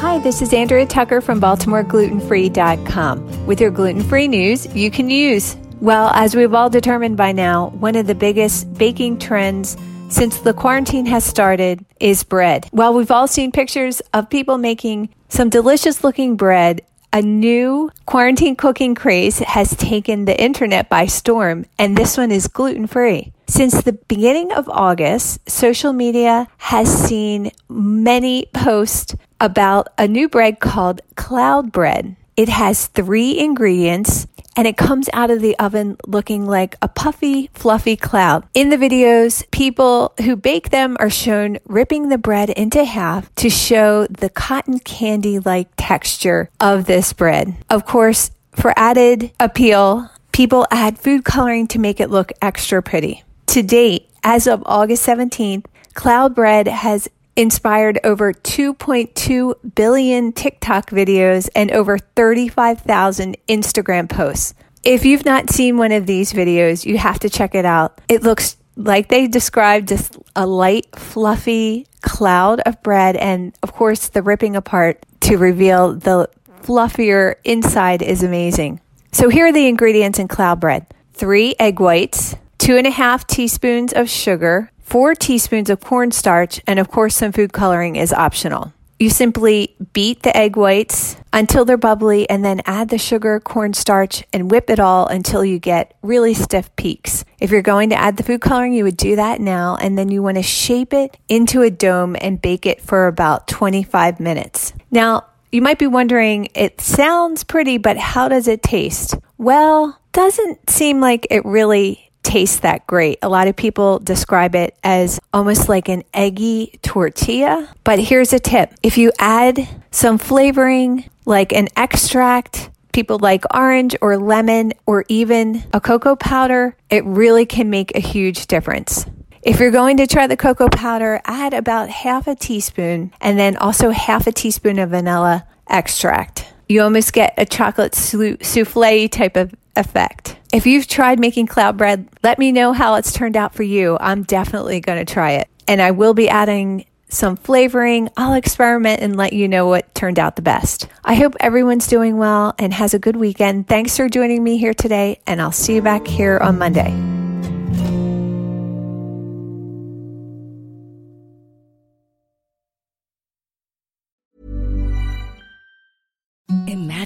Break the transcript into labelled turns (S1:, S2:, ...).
S1: Hi, this is Andrea Tucker from BaltimoreGlutenFree.com with your gluten free news you can use. Well, as we've all determined by now, one of the biggest baking trends since the quarantine has started is bread. While we've all seen pictures of people making some delicious looking bread, a new quarantine cooking craze has taken the internet by storm, and this one is gluten free. Since the beginning of August, social media has seen many posts about a new bread called cloud bread. It has three ingredients and it comes out of the oven looking like a puffy, fluffy cloud. In the videos, people who bake them are shown ripping the bread into half to show the cotton candy like texture of this bread. Of course, for added appeal, people add food coloring to make it look extra pretty. To date, as of August 17th, Cloud Bread has inspired over 2.2 billion TikTok videos and over 35,000 Instagram posts. If you've not seen one of these videos, you have to check it out. It looks like they described just a light, fluffy cloud of bread, and of course, the ripping apart to reveal the fluffier inside is amazing. So, here are the ingredients in cloud bread three egg whites, two and a half teaspoons of sugar, four teaspoons of cornstarch, and of course, some food coloring is optional. You simply beat the egg whites until they're bubbly and then add the sugar, cornstarch, and whip it all until you get really stiff peaks. If you're going to add the food coloring, you would do that now and then you want to shape it into a dome and bake it for about 25 minutes. Now, you might be wondering, it sounds pretty, but how does it taste? Well, doesn't seem like it really tastes that great. A lot of people describe it as almost like an eggy tortilla. But here's a tip if you add some flavoring, like an extract, people like orange or lemon or even a cocoa powder, it really can make a huge difference. If you're going to try the cocoa powder, add about half a teaspoon and then also half a teaspoon of vanilla extract. You almost get a chocolate souffle type of effect. If you've tried making cloud bread, let me know how it's turned out for you. I'm definitely going to try it. And I will be adding some flavoring. I'll experiment and let you know what turned out the best. I hope everyone's doing well and has a good weekend. Thanks for joining me here today, and I'll see you back here on Monday.